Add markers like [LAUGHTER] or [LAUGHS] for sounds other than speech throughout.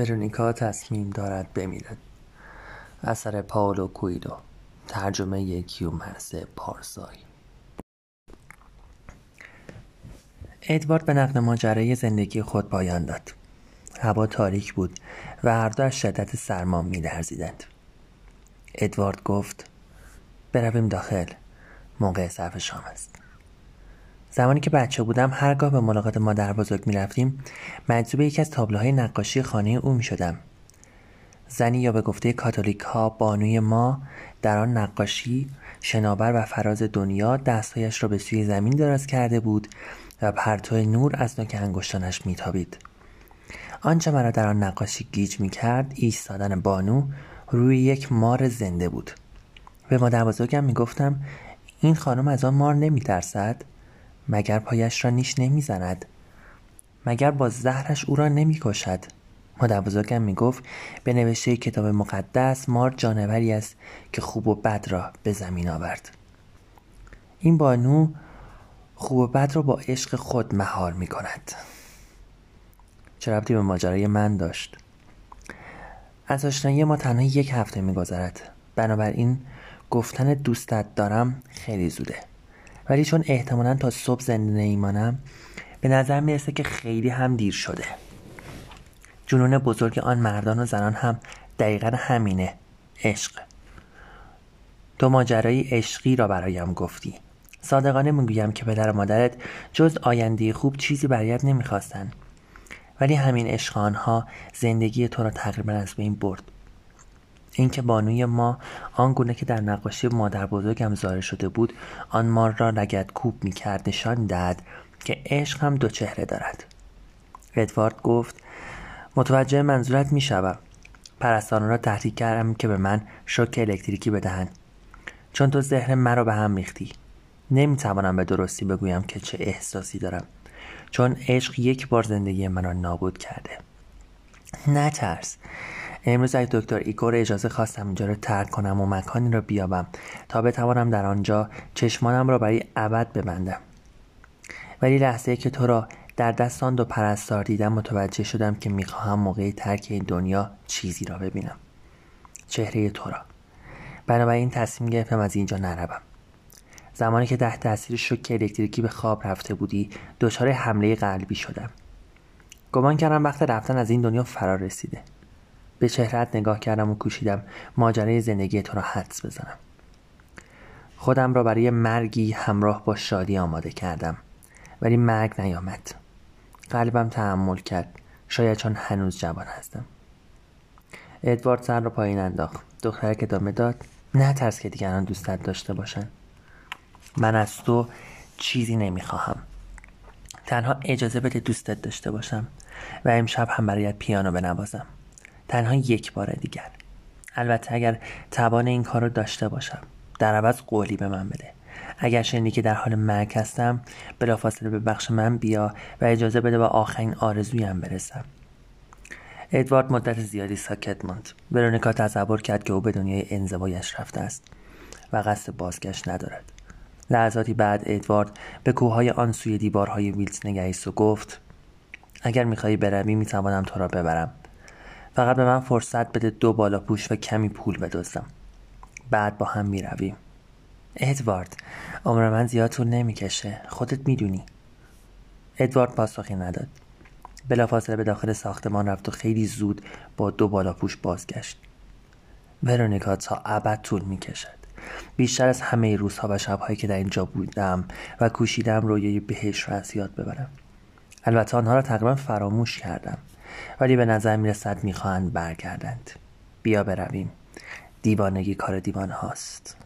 ورونیکا تصمیم دارد بمیرد. اثر پاولو کویلو ترجمه کیومرس پارسای ادوارد به نقل ماجرای زندگی خود پایان داد. هوا تاریک بود و هر دو از شدت سرما میلرزیدند ادوارد گفت برویم داخل. موقع صرف شام است. زمانی که بچه بودم هرگاه به ملاقات مادر بزرگ می رفتیم مجذوب یکی از تابلوهای نقاشی خانه او می شدم. زنی یا به گفته کاتولیک ها بانوی ما در آن نقاشی شناور و فراز دنیا دستهایش را به سوی زمین دراز کرده بود و پرتو نور از نوک انگشتانش میتابید. آنچه مرا در آن نقاشی گیج می‌کرد ایستادن بانو روی یک مار زنده بود. به مادر بزرگم می‌گفتم این خانم از آن مار نمیترسد؟ مگر پایش را نیش نمی‌زند؟ مگر با زهرش او را نمی‌کشد؟ مادر بزرگم می‌گفت به نوشته کتاب مقدس مار جانوری است که خوب و بد را به زمین آورد. این بانو خوب و بد را با عشق خود مهار می کند چه ربطی به ماجرای من داشت؟ از آشنایی ما تنها یک هفته میگذرد. بنابراین گفتن دوستت دارم خیلی زوده. ولی چون احتمالا تا صبح زنده نیمانم به نظر می‌رسه که خیلی هم دیر شده. جنون بزرگ آن مردان و زنان هم دقیقا همینه عشق. تو ماجرای عشقی را برایم گفتی. صادقانه می‌گویم که پدر و مادرت جز آینده خوب چیزی برایت نمی‌خواستند. ولی همین عشق آنها زندگی تو را تقریبا از بین برد. اینکه بانوی ما آنگونه که در نقاشی مادر بزرگم ظاهر شده بود آن مار را لگد کوب می‌کرد نشان داد که عشق هم دو چهره دارد. ادوارد گفت متوجه منظورت می‌شوم. پرستاران را تحریک کردم که به من شوک الکتریکی بدهند. چون تو ذهن مرا به هم ریختی نمی‌توانم به درستی بگویم که چه احساسی دارم. چون عشق یک بار زندگی را نابود کرده. نترس. امروز از دکتر ایگور اجازه خواستم اینجا را ترک کنم و مکانی را بیابم تا بتوانم در آنجا چشمانم را برای ابد ببندم. ولی لحظه‌ای که تو را در دستان دو پرستار دیدم متوجه شدم که می‌خواهم موقع ترک این دنیا چیزی را ببینم. چهره تو را. بنابراین تصمیم گرفتم از اینجا نروم. زمانی که تحت تاثیر شوک الکتریکی به خواب رفته بودی دچار حمله قلبی شدم. گمان کردم وقت رفتن از این دنیا فرا رسیده. به چهرت نگاه کردم و کوشیدم ماجرای زندگی تو را حدس بزنم. خودم را برای مرگی همراه با شادی آماده کردم. ولی مرگ نیامد. قلبم تحمل کرد. شاید چون هنوز جوان هستم. ادوارد سر را پایین انداخت. دخترک ادامه داد. نه ترس که دیگران دوستت داشته باشن. من از تو چیزی نمی‌خواهم. تنها اجازه بده دوستت داشته باشم. و امشب هم برایت پیانو بنوازم. تنها یک بار دیگر. البته اگر توان این کار رو داشته باشم در عوض قولی به من بده. اگر شنیدی که در حال مرگ هستم بلافاصله به بخش من بیا و اجازه بده با آخرین آرزویم برسم. ادوارد مدت زیادی ساکت ماند. ورونیکا تصور کرد که او به دنیای انزوایش رفته است و قصد بازگشت ندارد. لحظاتی بعد ادوارد به کوههای آن سوی دیوارهای ویلز نگریست و گفت اگر می‌خواهی بروی می‌توانم تو را ببرم. فقط به من فرصت بده دو بالا پوش و کمی پول بدزدم. بعد با هم می‌رویم. ادوارد عمر من زیاد طول نمی‌کشه. خودت می‌دونی. ادوارد پاسخی نداد. بلافاصله به داخل ساختمان رفت و خیلی زود با دو بالاپوش بازگشت. ورونیکا تا ابد طول می‌کشد. بیشتر از همه روزها و شبهایی که در اینجا بودم و کوشیدم رویای بهش را از یاد ببرم. البته آنها را تقریبا فراموش کردم. ولی به نظر می‌رسد می‌خواهند برگردند. بیا برویم. دیوانگی کار دیوان هاست.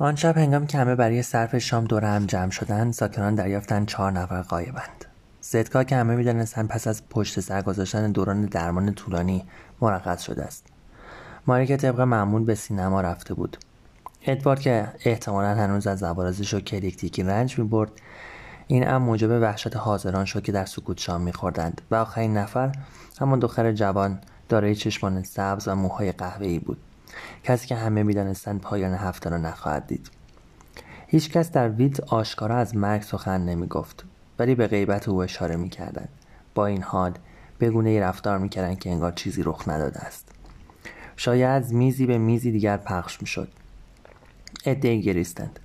آن شب هنگام که همه برای صرف شام دور هم جمع شدند ساکنان دریافتند چهار نفر قایبند زدگاه که همه می‌دانستند پس از پشت سر گذاشتن دوران درمان طولانی مرخص شده است. ماری که طبق معمول به سینما رفته بود. ادوارد که احتمالا هنوز از عوارضش و کلیکتیکی رنج می‌برد این ام موجب وحشت حاضران شد که در سکوت شام میخوردند. و آخرین نفر همان دختر جوان دارای چشمان سبز و موهای قهوه‌ای بود. کسی که همه می‌دانستند پایان هفته را نخواهد دید. هیچ کس در ویت آشکارا از مرگ سخن نمی گفت ولی به غیبت او اشاره می کردن. با این حال بگونه ای رفتار می کردن که انگار چیزی رخ نداده است. شاید از میزی به میزی دیگر پخش می شد ادهی گریستند.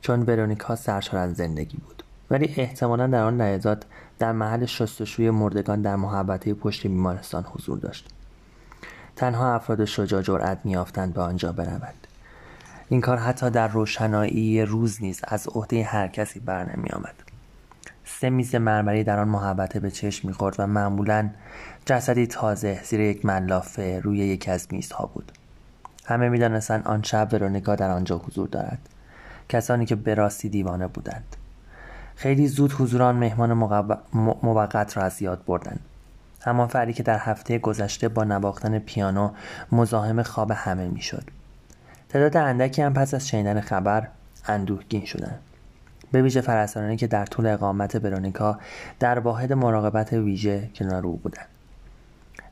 چون ورونیکا سرشار از زندگی بود. ولی احتمالا در آن لحظات در محل شستشوی مردگان در محبته پشت بیمارستان حضور داشت. تنها افراد شجاع جرأت میافتند به آنجا بروند. این کار حتی در روشنایی روز نیز از عهده هر کسی بر نمی آمد. سه میز مرمری در آن محبته به چشم می‌خورد و معمولا جسدی تازه زیر یک ملافه روی یکی از میزها بود. همه می‌دانستند آن شب ورونیکا در آنجا حضور دارد. کسانی که به راستی دیوانه بودند. خیلی زود حضور آن مهمان موقت را از یاد بردند. همان فردی که در هفته گذشته با نواختن پیانو مزاحم خواب همه می‌شد. تعداد اندکی هم پس از شنیدن خبر اندوهگین شدند به ویژه فرستانانی که در طول اقامت برونیکا در واحد مراقبت ویژه کنار او بودند.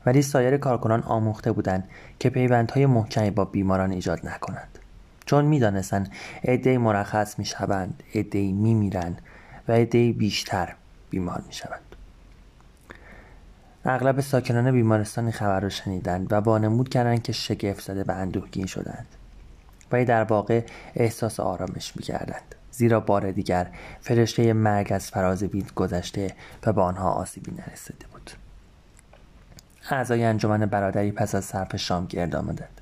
ولی سایر کارکنان آموخته بودند که پیوندهای محکمی با بیماران ایجاد نکنند. چون می‌دانستند عدهای مرخص می‌شوند عدهای میمیرند و عدهای بیشتر بیمار می‌شوند. اغلب ساکنان بیمارستان خبر را شنیدند و وانمود کردند که شگفت زده به اندوهگین شدند. ولی در واقع احساس آرامش می‌کردند زیرا بار دیگر فرشته مرگ از فراز بید گذشته و به آنها آسیبی نرسیده بود. اعضای انجمن برادری پس از صرف شام گرد آمدند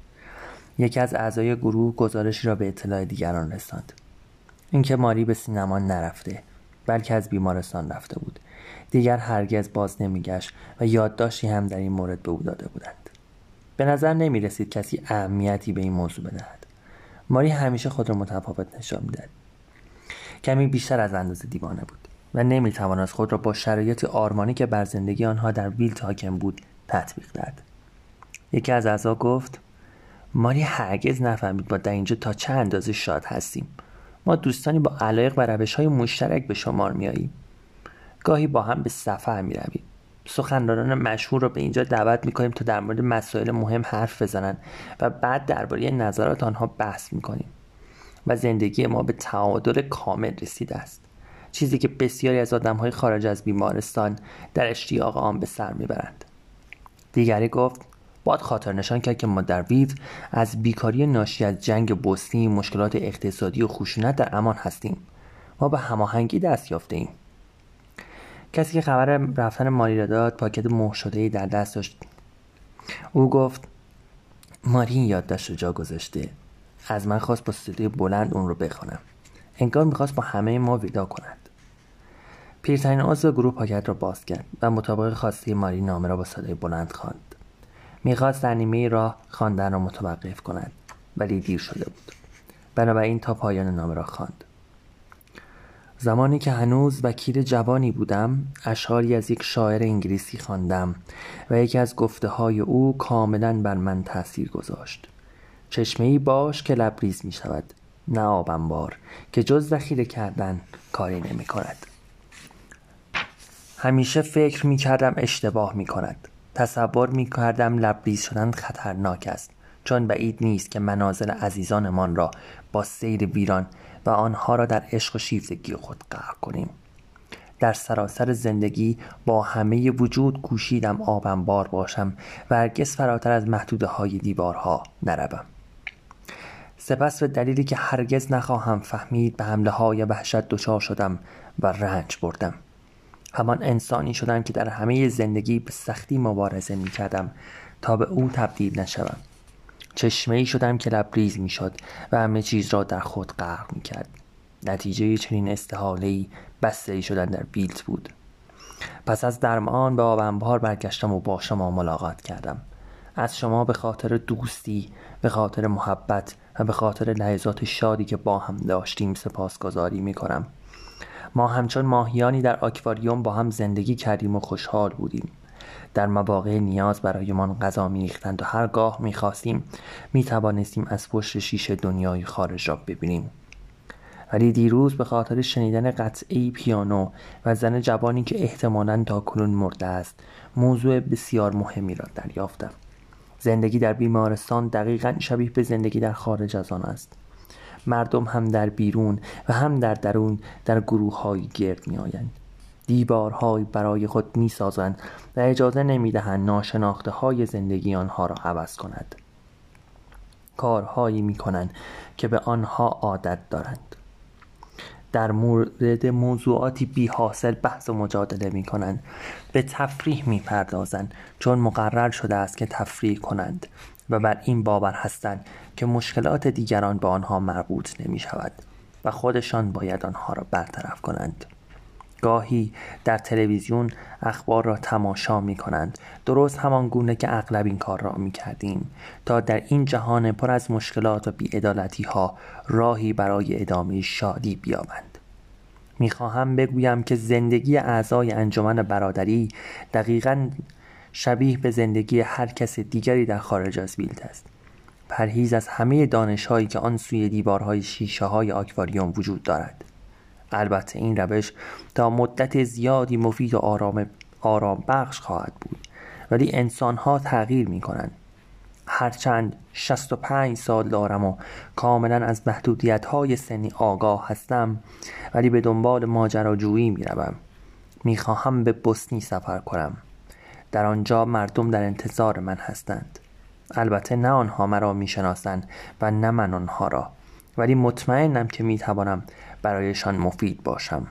یکی از اعضای گروه گزارشی را به اطلاع دیگران رساند. اینکه ماری به سینما نرفته بلکه از بیمارستان رفته بود. دیگر هرگز باز نمیگشت و یادداشتی هم در این مورد به او داده بودند. به نظر نمی رسید کسی اهمیتی به این موضوع بدهد. ماری همیشه خود را متفاوت نشان می‌داد. کمی بیشتر از اندازه دیوانه بود و نمی توانست خود را با شرایط آرمانی که بر زندگی آنها در ویلت حاکم بود تطبیق دهد. یکی از اعضا گفت ماری هرگز نفهمید با در اینجا تا چه اندازه شاد هستیم. ما دوستانی با علایق و روش های مشترک به شمار میاییم گاهی با هم به سفر می رویم سخنرانان مشهور را به اینجا دعوت می کنیم تا در مورد مسائل مهم حرف بزنند و بعد درباره نظرات آنها بحث می کنیم و زندگی ما به تعادل کامل رسیده است. چیزی که بسیاری از های خارج از بیمارستان در اشتیاق آن به سر می‌برند. دیگری گفت باید خاطر نشان کرد که ما در ویو از بیکاری ناشی از جنگ بوسنی مشکلات اقتصادی و خشونت در امان هستیم. ما به هماهنگی دست یافته ایم کسی که خبر رفتن ماری را داد پاکت مهر شده در دست داشت. او گفت ماری این یادداشت جا گذاشته. از من خواست با صدای بلند اون رو بخوانم انگار می‌خواست با همه ما ودا کند. پیرترین عضو گروه پاکت را باز کرد و مطابق خواسته ماری نامه را با صدای بلند خواند. می‌خواست در نیمه راه خواندن را متوقف کند ولی دیر شده بود. بنابراین تا پایان نامه را خواند. زمانی که هنوز وکیل جوانی بودم اشعاری از یک شاعر انگلیسی خواندم و یکی از گفته های او کاملا بر من تاثیر گذاشت. چشمه باش که لبریز می شود نه آبنبار که جز ذخیره کردن کاری نمی کند همیشه فکر می کردم اشتباه می کند تصور می کردم لبریز شدن خطرناک است چون بعید نیست که منازل عزیزانمان را با سیر ویران و آنها را در عشق و شیفتگی خود غرق کنیم. در سراسر زندگی با همه وجود کوشیدم آبنبار باشم و هرگز فراتر از محدوده های دیوارها نروم. سپس به دلیلی که هرگز نخواهم فهمید به حمله های وحشت دچار شدم و رنج بردم. همان انسانی شدم که در همه زندگی به سختی مبارزه می کردم تا به او تبدیل نشوم. چشمه ای شدم که لبریز می شد و همه چیز را در خود غرق می کرد نتیجه چنین استحاله ای بسته شدن در بیلت بود. پس از درمان به آب برگشتم و با شما ملاقات کردم. از شما به خاطر دوستی به خاطر محبت و به خاطر لحظات شادی که با هم داشتیم سپاسگزاری می کنم ما همچون ماهیانی در آکواریوم با هم زندگی کردیم و خوشحال بودیم. در مواقع نیاز برایمان غذا میریختند و هرگاه می‌خواستیم می‌توانستیم از پشت شیشه دنیای خارج را ببینیم. ولی دیروز به خاطر شنیدن قطعه پیانو و زن جوانی که احتمالا تا کنون مرده است موضوع بسیار مهمی را دریافتم. زندگی در بیمارستان دقیقا شبیه به زندگی در خارج از آن است. مردم هم در بیرون و هم در درون در گروه های گرد می آیند دیوارهایی برای خود می سازند و اجازه نمی دهند ناشناخته های زندگی آنها را عوض کند. کارهایی می کنند که به آنها عادت دارند. در مورد موضوعاتی بی حاصل بحث و مجادله می کنند به تفریح می پردازند چون مقرر شده است که تفریح کنند و بر این باور هستند که مشکلات دیگران به آنها مربوط نمی شود و خودشان باید آنها را برطرف کنند. گاهی در تلویزیون اخبار را تماشا می کنند درست همان گونه که اغلب این کار را می کردیم تا در این جهان پر از مشکلات و بیعدالتی ها راهی برای ادامه شادی بیابند. می خواهم بگویم که زندگی اعضای انجمن برادری دقیقا شبیه به زندگی هر کس دیگری در خارج از بیلت است. پرهیز از همه دانش هایی که آن سوی دیوارهای شیشه های آکواریوم وجود دارد. البته این روش تا مدت زیادی مفید و آرام, آرام بخش خواهد بود. ولی انسان ها تغییر می کنند هرچند 65 سال دارم و کاملا از محدودیت های سنی آگاه هستم ولی به دنبال ماجراجویی می روم می خواهم به بوسنی سفر کنم. در آنجا مردم در انتظار من هستند. البته نه آنها مرا می‌شناسند و نه من آنها را. ولی مطمئنم که می‌توانم برایشان مفید باشم.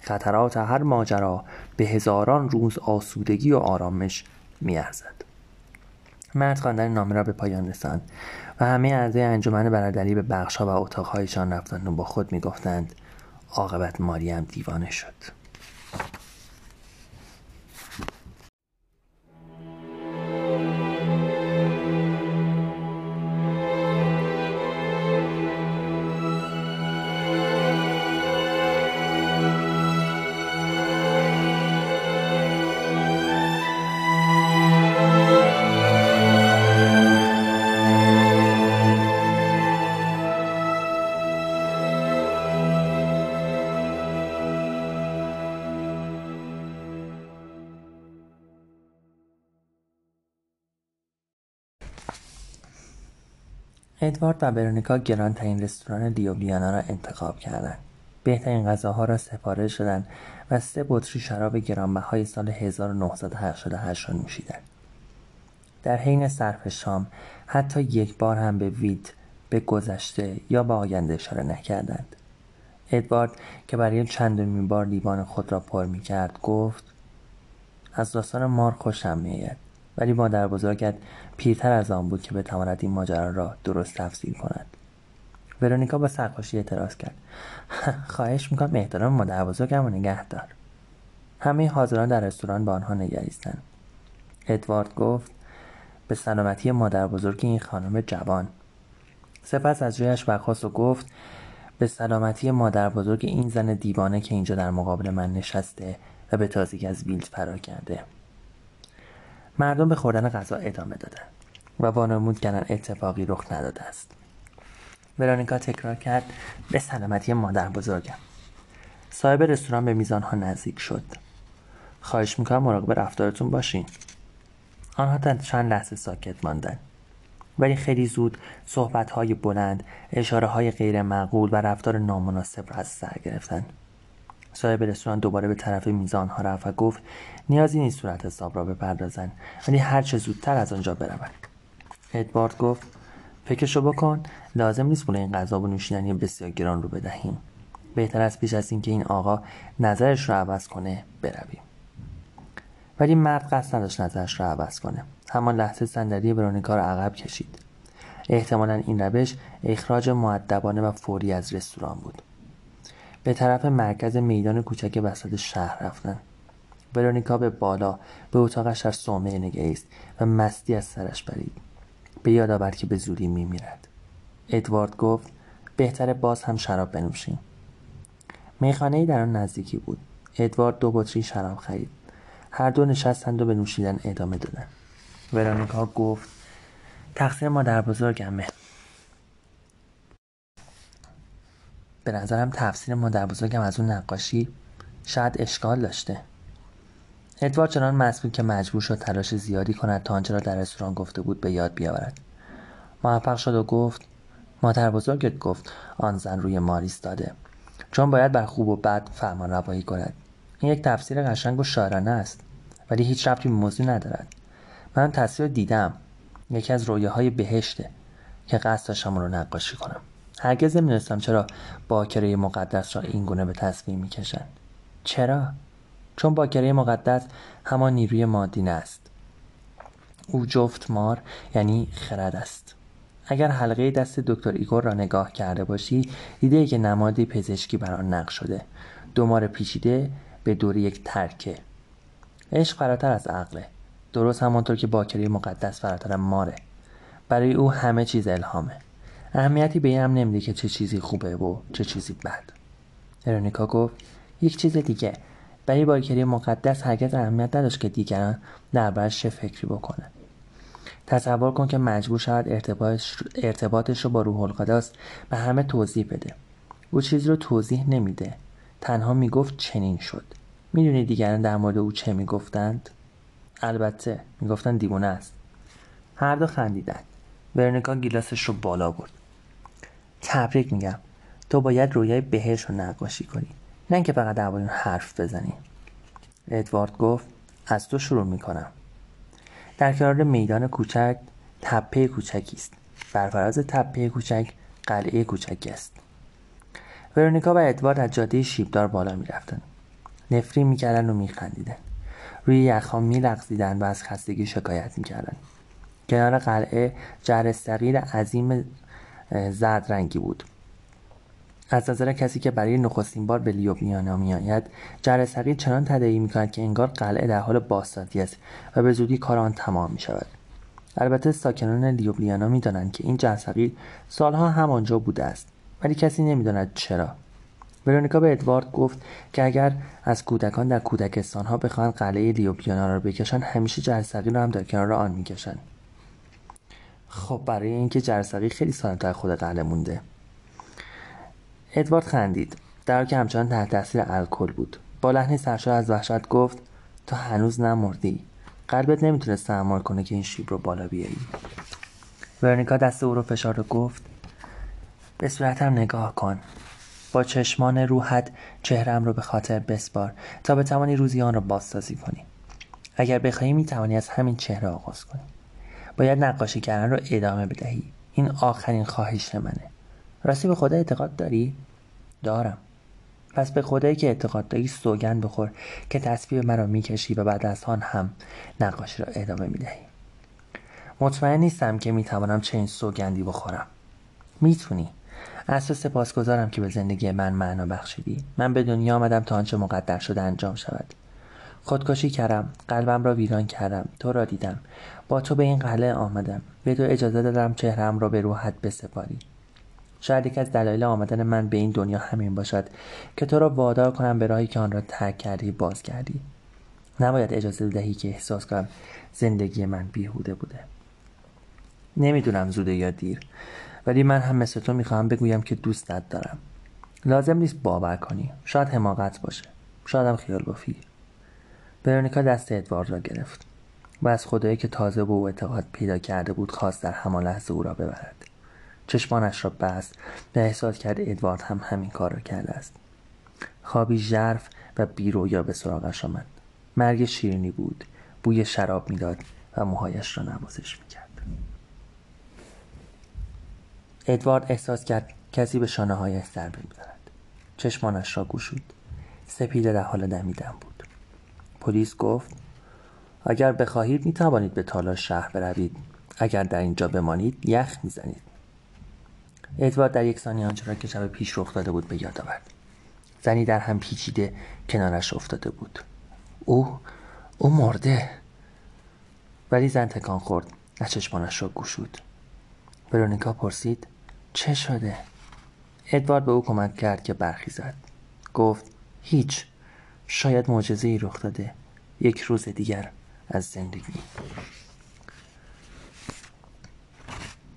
خطرات هر ماجرا به هزاران روز آسودگی و آرامش میارزد. مرد خواندن نامه را به پایان رساند و همه اعضای انجمن برادری به بخشها و اتاقهایشان رفتند و با خود می‌گفتند عاقبت ماریم دیوانه شد. ادوارد و برونیکا گرانترین رستوران لیوبلیانا را انتخاب کردند. بهترین غذاها را سفارش دادند و سه بطری شراب گرانبهای سال 1988 را نوشیدند. در حین صرف شام حتی یک بار هم به وید به گذشته یا به آینده اشاره نکردند. ادوارد که برای چندمین بار لیوان خود را پر می کرد گفت از داستان مار خوشم میآید. ولی مادر بزرگت پیرتر از آن بود که بتواند این ماجرا را درست تفسیر کند. ورونیکا با سرخوشی اعتراض کرد. [LAUGHS] خواهش می‌کنم احترام مادر بزرگم و نگه دار. همه حاضران در رستوران با آنها نگریستند. ادوارد گفت به سلامتی مادر بزرگ این خانم جوان. سپس از جایش برخواست و گفت به سلامتی مادر بزرگ این زن دیوانه که اینجا در مقابل من نشسته و به تازگی از ویلد فرار کرده. مردم به خوردن غذا ادامه دادن و وانمود کردن اتفاقی رخ نداده است. ورونیکا تکرار کرد به سلامتی مادر بزرگم. صاحب رستوران به میزان ها نزدیک شد. خواهش می‌کنم مراقب رفتارتون باشین. آنها تا چند لحظه ساکت ماندند. ولی خیلی زود صحبت بلند اشاره های غیر معقول و رفتار نامناسب را از سر گرفتند. صاحب رستوران دوباره به طرف میزان ها رفت و گفت نیازی نیست صورت حساب را بپردازند ولی هر چه زودتر از آنجا بروند ادوارد گفت فکرشو بکن لازم نیست پول این غذا و نوشیدنی بسیار گران رو بدهیم. بهتر از پیش از اینکه این آقا نظرش رو عوض کنه برویم. ولی مرد قصد نداشت نظرش رو عوض کنه. همان لحظه صندلی برونیکا را عقب کشید. احتمالا این روش اخراج معدبانه و فوری از رستوران بود. به طرف مرکز میدان کوچک وسط شهر رفتن. ورونیکا به بالا به اتاقش در صومعه نگریست و مستی از سرش برید به یاد آورد که به زودی میمیرد. ادوارد گفت بهتر باز هم شراب بنوشیم. میخانه ای در آن نزدیکی بود. ادوارد دو بطری شراب خرید. هر دو نشستند و به نوشیدن ادامه دادند. ورونیکا گفت تقصیر مادر بزرگمه به نظرم تفسیر مادر بزرگم از اون نقاشی شاید اشکال داشته. ادوارد چنان مسئول که مجبور شد تلاش زیادی کند تا آنچه را در رستوران گفته بود به یاد بیاورد. موفق شد و گفت مادر بزرگت گفت آن زن روی ماریس داده چون باید بر خوب و بد فرمان روایی کند. این یک تفسیر قشنگ و شاعرانه است ولی هیچ ربطی به موضوع ندارد. من تصویر دیدم. یکی از رویاهای بهشته که قصد داشتم رو نقاشی کنم. هرگز نمی‌دونستم چرا باکره مقدس را این گونه به تصویر می‌کشند چرا؟ چون باکره مقدس همان نیروی مادین است. او جفت مار یعنی خرد است. اگر حلقه دست دکتر ایگور را نگاه کرده باشی دیده که نمادی پزشکی بر آن نقش شده. دو مار پیچیده به دور یک ترکه. عشق فراتر از عقله. درست همانطور که باکره مقدس فراتر ماره. برای او همه چیز الهامه. اهمیتی به هم نمیده که چه چیزی خوبه و چه چیزی بد. ارونیکا گفت یک چیز دیگه. برای باکره مقدس هرگز اهمیت نداشت که دیگران دربارش چه فکری بکنن. تصور کن که مجبور شود ارتباطش, رو با روح القدس به همه توضیح بده. او چیزی رو توضیح نمیده. تنها می‌گفت چنین شد. می‌دونی دیگران در مورد او چه می‌گفتند؟ البته می‌گفتند دیوانه است. هر دو خندیدند. ورنیکا گیلاسش رو بالا برد. تبریک میگم. تو باید رویای بهش رو نقاشی کنی. نه اینکه فقط درباره حرف بزنی. ادوارد گفت از تو شروع می‌کنم. در کنار میدان کوچک تپه کوچکی است. بر فراز تپه کوچک قلعه کوچکی است. ورونیکا و ادوارد از جاده شیبدار بالا می‌رفتند نفرین می‌کردن و میخندیدن. روی یخها میلغزیدند و از خستگی شکایت می‌کردند کنار قلعه جرستقیل عظیم زرد رنگی بود. از نظر کسی که برای نخستین بار به لیوبلیانا میآید جرثقیل چنان تدعی می‌کند که انگار قلعه در حال بازسازی است و به زودی کار آن تمام می شود البته ساکنان لیوبلیانا می‌دانند که این جرثقیل سالها همانجا بوده است ولی کسی نمی‌داند چرا. ورونیکا به ادوارد گفت که اگر از کودکان در کودکستان ها بخواهند قلعه لیوبلیانا را بکشند همیشه جرثقیل را هم در کنار آن می‌کشند. خب برای اینکه جرثقیل خیلی سالمتر خود قلعه مونده. ادوارد خندید. در که همچنان تحت تاثیر الکل بود. با لحنی سرشار از وحشت گفت تو هنوز نمردی. قلبت نمی‌تونه تحمل کنه که این شیب رو بالا بیایی ورنیکا دست او رو فشار گفت به صورتم نگاه کن. با چشمان روحت چهرم رو به خاطر بسپار تا بتوانی روزی آن را بازسازی کنی. اگر بخواهی می‌توانی از همین چهره آغاز کنی. باید نقاشی کردن رو ادامه بدهی. این آخرین خواهش منه. راستی به خدا اعتقاد داری؟ دارم. پس به خدایی که اعتقاد داری سوگن بخور که تصویر مرا می‌کشی و بعد از آن هم نقاشی را ادامه می‌دهی. مطمئن نیستم که می‌توانم چه این سوگندی بخورم. می‌تونی. از تو سپاسگزارم که به زندگی من معنا بخشیدی. من به دنیا آمدم تا آنچه مقدر شده انجام شود. خودکشی کردم. قلبم را ویران کردم. تو را دیدم. با تو به این قلعه آمدم. به تو اجازه دادم چهرم را به روحت بسپاری. شاید یک از دلایل آمدن من به این دنیا همین باشد که تو را وادار کنم به راهی که آن را ترک کردی بازگردی نباید اجازه دهی که احساس کنم زندگی من بیهوده بوده. نمی‌دونم زوده یا دیر ولی من هم مثل تو می‌خواهم بگویم که دوستت دارم. لازم نیست باور کنی. شاید حماقت باشه. شاید هم خیال بافی. ورونیکا دست ادوارد را گرفت و از خدایی که تازه به او اعتقاد پیدا کرده بود خواست در همان لحظه او را ببرد. چشمانش را بست و احساس کرد ادوارد هم همین کار را کرده است. خوابی ژرف و بیرویا به سراغش آمد. مرگ شیرینی بود. بوی شراب می‌داد و موهایش را نوازش می‌کرد. ادوارد احساس کرد کسی به شانه ضربه می‌زند چشمانش را گشود. سپیده در حال دمیدن بود. پلیس گفت اگر بخواهید می توانید به تالار شهر بروید. اگر در اینجا بمانید یخ می‌زنید. ادوارد در یک ثانیه آنچه را که شب پیش رخ داده بود به یاد آورد. زنی در هم پیچیده کنارش افتاده بود. او او مرده. ولی زن تکان خورد. و چشمانش را گشود. ورونیکا پرسید چه شده؟ ادوارد به او کمک کرد که برخیزد. گفت هیچ. شاید معجزه ای رخ داده. یک روز دیگر از زندگی.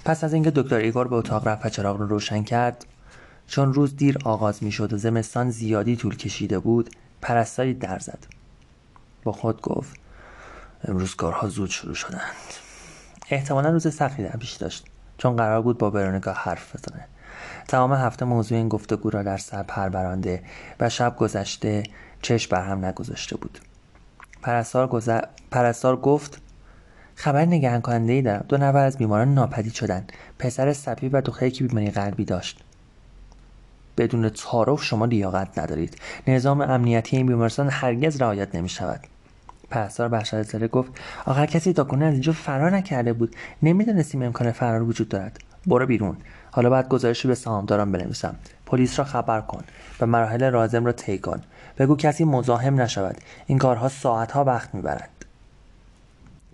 پس از اینکه دکتر ایگور به اتاق رفت و چراغ رو روشن کرد چون روز دیر آغاز می شد و زمستان زیادی طول کشیده بود پرستاری در زد. با خود گفت امروز کارها زود شروع شدند. احتمالا روز سختی در پیش داشت چون قرار بود با برونیکا حرف بزنه. تمام هفته موضوع این گفتگو را در سر پربرانده و شب گذشته چشم بر هم نگذاشته بود. پرستار, پرستار گفت خبر نگهان کننده ای دارم. دو نفر از بیماران ناپدید شدند. پسر سپی و دختری که بیماری قلبی داشت. بدون تعارف شما لیاقت ندارید. نظام امنیتی این بیمارستان هرگز رعایت نمی شود پرستار زده گفت آخر کسی تا کنه از اینجا فرار نکرده بود. نمی‌دانستیم امکان فرار وجود دارد. برو بیرون. حالا باید گزارش به سهامداران بنویسم. پلیس را خبر کن و مراحل رازم را طی کن. بگو کسی مزاحم نشود. این کارها ساعتها وقت می‌برند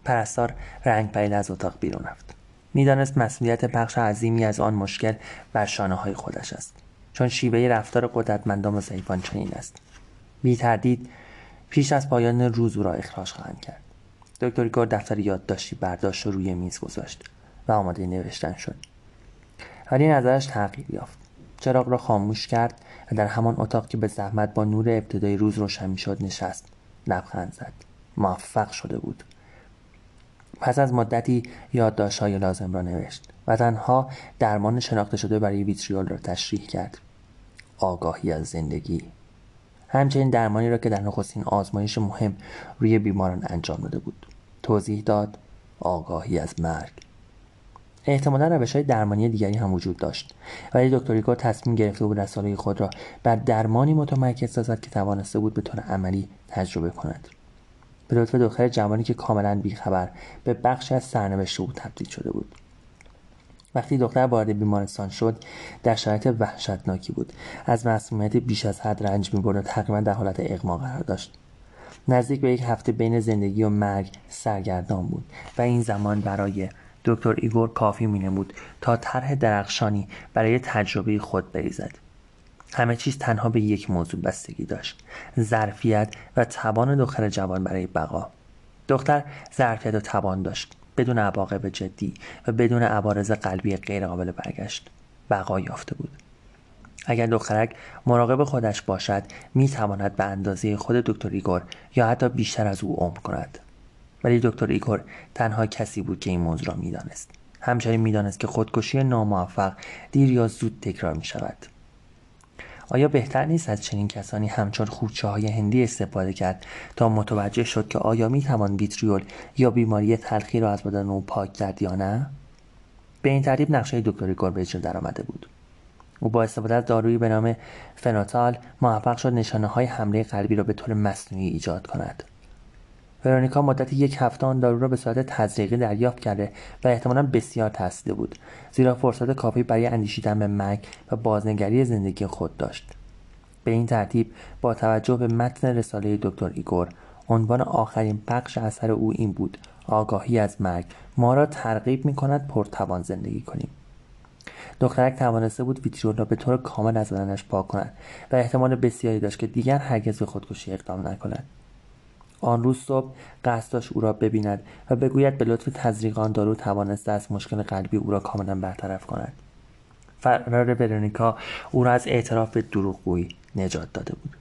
پرستار رنگ پرید از اتاق بیرون رفت. می‌دانست مسئولیت بخش عظیمی از آن مشکل بر شانه های خودش است. چون شیوه رفتار قدرتمندان و ضعیفان چنین است. بی تردید پیش از پایان روز او را اخراج خواهند کرد. دکتر ایگور دفتر یادداشتی برداشت و روی میز گذاشت و آماده نوشتن شد. ولی نظرش تغییر یافت. چراغ را خاموش کرد و در همان اتاق که به زحمت با نور ابتدای روز روشن می‌شد نشست. لبخند زد. موفق شده بود. پس از مدتی یادداشتهای لازم را نوشت و تنها درمان شناخته شده برای ویتریول را تشریح کرد. آگاهی از زندگی. همچنین درمانی را که در نخستین آزمایش مهم روی بیماران انجام داده بود. توضیح داد آگاهی از مرگ. احتمالا روش های درمانی دیگری هم وجود داشت. ولی دکتر ایگور تصمیم گرفته بود رساله خود را بر درمانی متمرکز سازد که توانسته بود به طور عملی تجربه کند. به لطف دختر جوانی که کاملا بیخبر به بخشی از سرنوشت او تبدیل شده بود. وقتی دختر وارد بیمارستان شد در شرایط وحشتناکی بود. از مسمومیت بیش از حد رنج می‌برد و تقریبا در حالت اغما قرار داشت. نزدیک به یک هفته بین زندگی و مرگ سرگردان بود و این زمان برای دکتر ایگور کافی مینمود تا طرح درخشانی برای تجربه خود بریزد. همه چیز تنها به یک موضوع بستگی داشت ظرفیت و توان دختر جوان برای بقا. دختر ظرفیت و توان داشت بدون عواقب جدی و بدون عوارض قلبی غیرقابل برگشت. بقا یافته بود. اگر دخترک مراقب خودش باشد می تواند به اندازه خود دکتر ایگور یا حتی بیشتر از او عمر کند. ولی دکتر ایگور تنها کسی بود که این موضوع را می‌دانست. همچنین می‌دانست که خودکشی ناموفق دیر یا زود تکرار می شود آیا بهتر نیست از چنین کسانی همچون خوچه های هندی استفاده کرد تا متوجه شد که آیا می توان ویتریول یا بیماری تلخی را از بدن او پاک کرد یا نه؟ به این ترتیب نقشه دکتری گوربیج در آمده بود؟ او با استفاده از دارویی به نام فنوتال موفق شد نشانه های حمله قلبی را به طور مصنوعی ایجاد کند. ورونیکا مدت یک هفته آن دارو را به صورت تزریقی دریافت کرده و احتمالا بسیار ترسیده بود زیرا فرصت کافی برای اندیشیدن به مرگ و بازنگری زندگی خود داشت. به این ترتیب با توجه به متن رساله دکتر ایگور عنوان آخرین بخش اثر او این بود آگاهی از مرگ. ما را ترغیب می کند پرتوان زندگی کنیم. دخترک توانسته بود ویتریول را به طور کامل از بدنش پاک کند و احتمال بسیاری داشت که دیگر هرگز به خودکشی اقدام نکند. آن روز صبح قصد داشت او را ببیند و بگوید به لطف تزریق آن دارو توانسته از مشکل قلبی او را کاملا برطرف کند. فرار ورونیکا او را از اعتراف به دروغگویی نجات داده بود.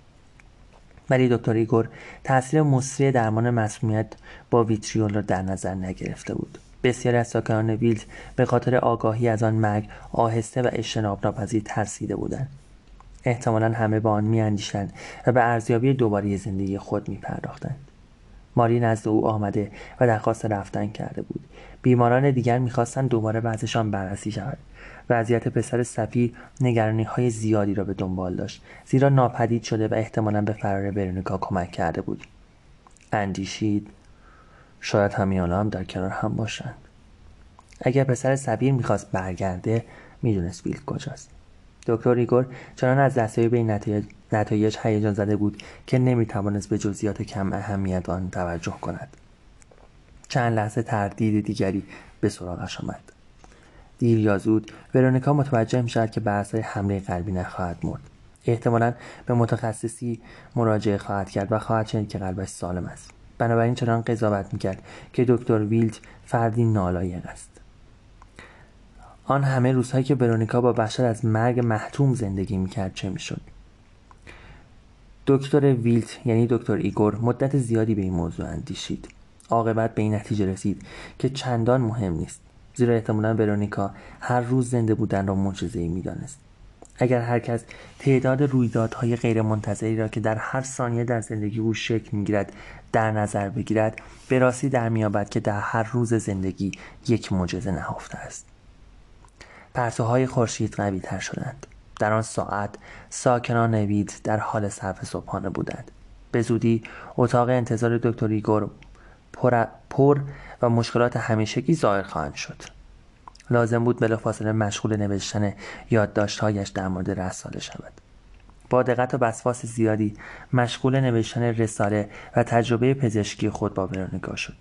ولی دکتر ایگور تاثیر مسری درمان مسمومیت با ویتریول را در نظر نگرفته بود. بسیاری از ساکنان ویلت به خاطر آگاهی از آن مرگ آهسته و اجتناب ناپذیر ترسیده بودند. احتمالا همه به آن می‌اندیشند و به ارزیابی دوباره زندگی خود میپرداختند. ماری نزد او آمده و درخواست رفتن کرده بود. بیماران دیگر می‌خواستند دوباره وضعشان بررسی شود وضعیت پسر سفیر نگرانی های زیادی را به دنبال داشت زیرا ناپدید شده و احتمالا به فرار ورونیکا کمک کرده بود. اندیشید شاید همین الان هم در کنار هم باشند. اگر پسر سفیر می‌خواست برگرده می‌دونست ویلت کجاست. دکتر ایگور چنان از دستیابی به این نتایج, هیجان زده بود که نمی‌توانست به جزئیات کم اهمیت آن توجه کند. چند لحظه تردید دیگری به سراغش آمد. دیر یا زود ورونیکا متوجه می شود که بر حمله قلبی نخواهد مرد. احتمالا به متخصصی مراجعه خواهد کرد و خواهد شنید که قلبش سالم است. بنابراین چنان قضاوت می‌کرد که دکتر ویلت فردی نالایق است. آن همه روزهایی که ورونیکا با بشر از مرگ محتوم زندگی می‌کرد چه می‌شد؟ دکتر ویلت یعنی دکتر ایگور مدت زیادی به این موضوع اندیشید. عاقبت به این نتیجه رسید که چندان مهم نیست. زیرا احتمالا ورونیکا هر روز زنده بودن را معجزهای می‌دانست. اگر هر کس تعداد رویدادهای غیرمنتظری را که در هر ثانیه در زندگی او شکل می‌گیرد در نظر بگیرد به راستی در میابد که در هر روز زندگی یک معجزه نهفته است. پرتوهای خورشید قوی تر شدند. در آن ساعت ساکنان وید در حال صرف صبحانه بودند. به زودی اتاق انتظار دکتر ایگور پر, پر و مشکلات همیشگی ظاهر خواهند شد. لازم بود بلافاصله مشغول نوشتن یادداشتهایش در مورد رساله شود. با دقت و بسواس زیادی مشغول نوشتن رساله و تجربه پزشکی خود با ورونیکا شد.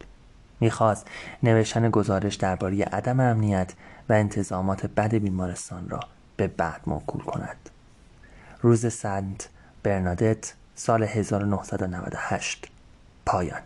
می‌خواست نوشتن گزارش درباره عدم امنیت و انتظامات بد بیمارستان را به بعد موکول کند. روز سنت برنادت سال 1998 پایان.